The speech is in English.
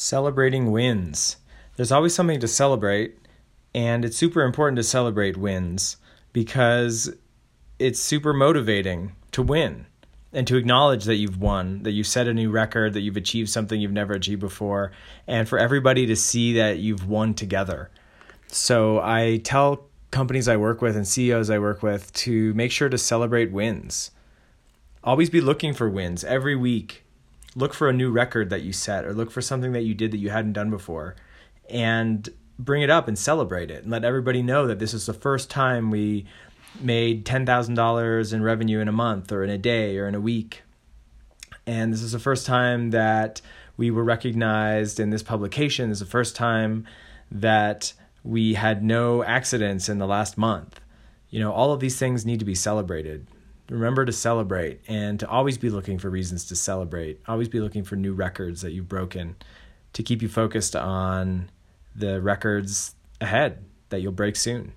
Celebrating wins. There's always something to celebrate, and it's super important to celebrate wins because it's super motivating to win and to acknowledge that you've won, that you've set a new record, that you've achieved something you've never achieved before, and for everybody to see that you've won together. So I tell companies I work with and CEOs I work with to make sure to celebrate wins. Always be looking for wins every week look for a new record that you set or look for something that you did that you hadn't done before and bring it up and celebrate it and let everybody know that this is the first time we made $10,000 in revenue in a month or in a day or in a week. And this is the first time that we were recognized in this publication. This is the first time that we had no accidents in the last month. You know, all of these things need to be celebrated remember to celebrate and to always be looking for reasons to celebrate. Always be looking for new records that you've broken to keep you focused on the records ahead that you'll break soon.